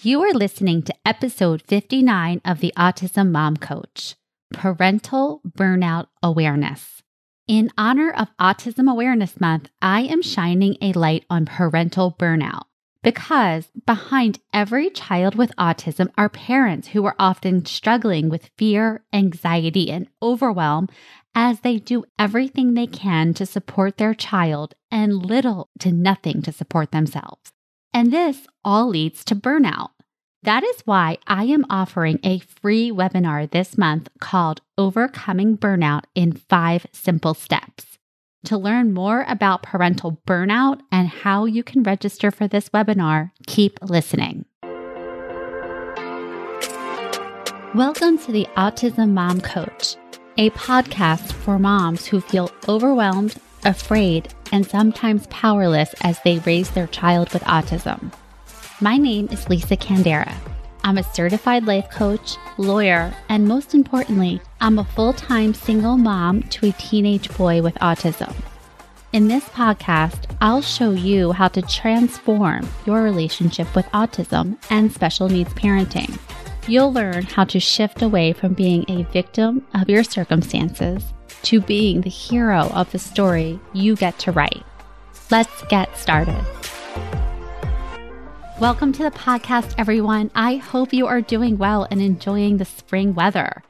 You are listening to episode 59 of the Autism Mom Coach Parental Burnout Awareness. In honor of Autism Awareness Month, I am shining a light on parental burnout because behind every child with autism are parents who are often struggling with fear, anxiety, and overwhelm as they do everything they can to support their child and little to nothing to support themselves. And this all leads to burnout. That is why I am offering a free webinar this month called Overcoming Burnout in Five Simple Steps. To learn more about parental burnout and how you can register for this webinar, keep listening. Welcome to the Autism Mom Coach, a podcast for moms who feel overwhelmed, afraid, and sometimes powerless as they raise their child with autism. My name is Lisa Candera. I'm a certified life coach, lawyer, and most importantly, I'm a full time single mom to a teenage boy with autism. In this podcast, I'll show you how to transform your relationship with autism and special needs parenting. You'll learn how to shift away from being a victim of your circumstances to being the hero of the story you get to write. Let's get started. Welcome to the podcast, everyone. I hope you are doing well and enjoying the spring weather.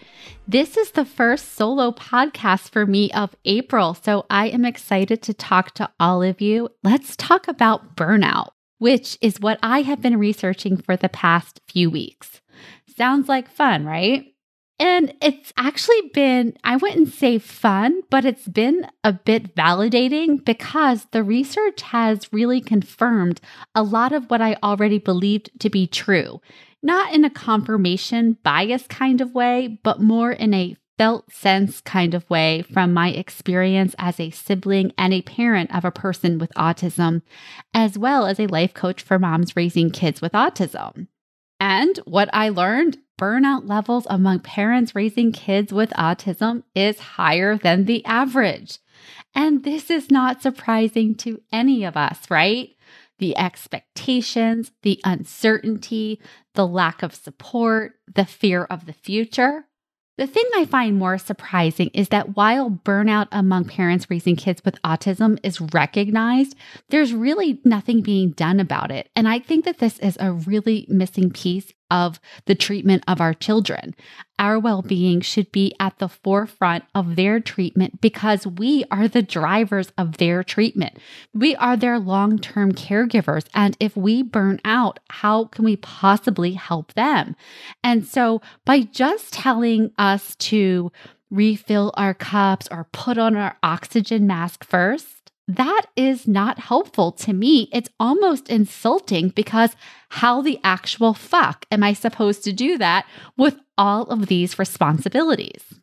This is the first solo podcast for me of April, so I am excited to talk to all of you. Let's talk about burnout, which is what I have been researching for the past few weeks. Sounds like fun, right? And it's actually been, I wouldn't say fun, but it's been a bit validating because the research has really confirmed a lot of what I already believed to be true. Not in a confirmation bias kind of way, but more in a felt sense kind of way from my experience as a sibling and a parent of a person with autism, as well as a life coach for moms raising kids with autism. And what I learned burnout levels among parents raising kids with autism is higher than the average. And this is not surprising to any of us, right? The expectations, the uncertainty, the lack of support, the fear of the future. The thing I find more surprising is that while burnout among parents raising kids with autism is recognized, there's really nothing being done about it. And I think that this is a really missing piece of the treatment of our children. Our well being should be at the forefront of their treatment because we are the drivers of their treatment. We are their long term caregivers. And if we burn out, how can we possibly help them? And so by just telling us to refill our cups or put on our oxygen mask first, that is not helpful to me. It's almost insulting because how the actual fuck am I supposed to do that with all of these responsibilities?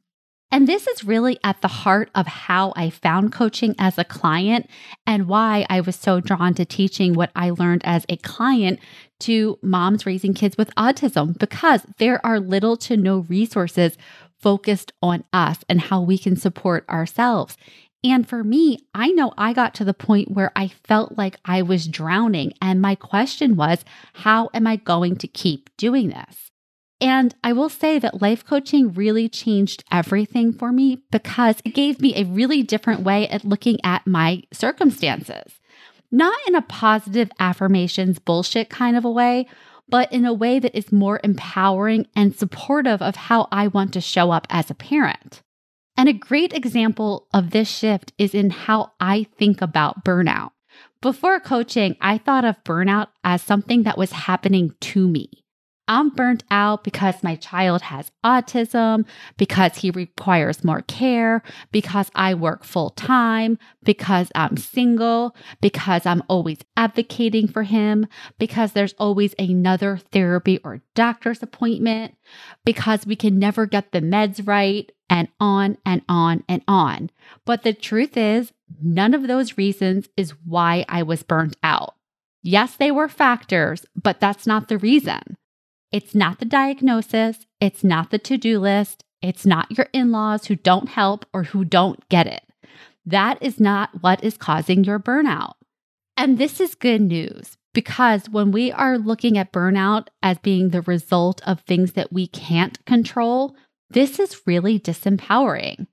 And this is really at the heart of how I found coaching as a client and why I was so drawn to teaching what I learned as a client to moms raising kids with autism because there are little to no resources focused on us and how we can support ourselves. And for me, I know I got to the point where I felt like I was drowning. And my question was, how am I going to keep doing this? And I will say that life coaching really changed everything for me because it gave me a really different way at looking at my circumstances. Not in a positive affirmations bullshit kind of a way, but in a way that is more empowering and supportive of how I want to show up as a parent. And a great example of this shift is in how I think about burnout. Before coaching, I thought of burnout as something that was happening to me. I'm burnt out because my child has autism, because he requires more care, because I work full time, because I'm single, because I'm always advocating for him, because there's always another therapy or doctor's appointment, because we can never get the meds right, and on and on and on. But the truth is, none of those reasons is why I was burnt out. Yes, they were factors, but that's not the reason. It's not the diagnosis, it's not the to do list, it's not your in laws who don't help or who don't get it. That is not what is causing your burnout. And this is good news Because when we are looking at burnout as being the result of things that we can't control, this is really disempowering.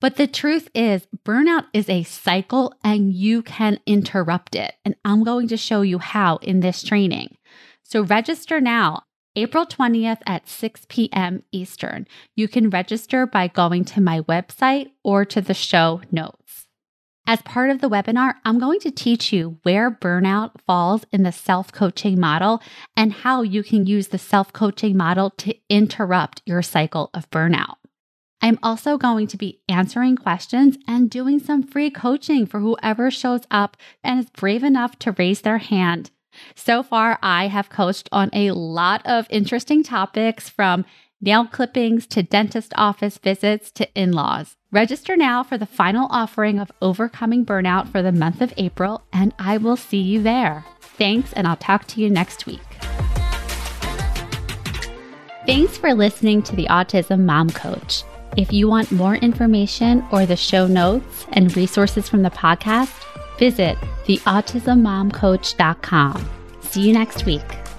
But the truth is, burnout is a cycle and you can interrupt it. And I'm going to show you how in this training. So register now. April 20th at 6 p.m. Eastern. You can register by going to my website or to the show notes. As part of the webinar, I'm going to teach you where burnout falls in the self coaching model and how you can use the self coaching model to interrupt your cycle of burnout. I'm also going to be answering questions and doing some free coaching for whoever shows up and is brave enough to raise their hand. So far, I have coached on a lot of interesting topics from nail clippings to dentist office visits to in laws. Register now for the final offering of Overcoming Burnout for the month of April, and I will see you there. Thanks, and I'll talk to you next week. Thanks for listening to the Autism Mom Coach. If you want more information or the show notes and resources from the podcast, visit theautismmomcoach.com. See you next week.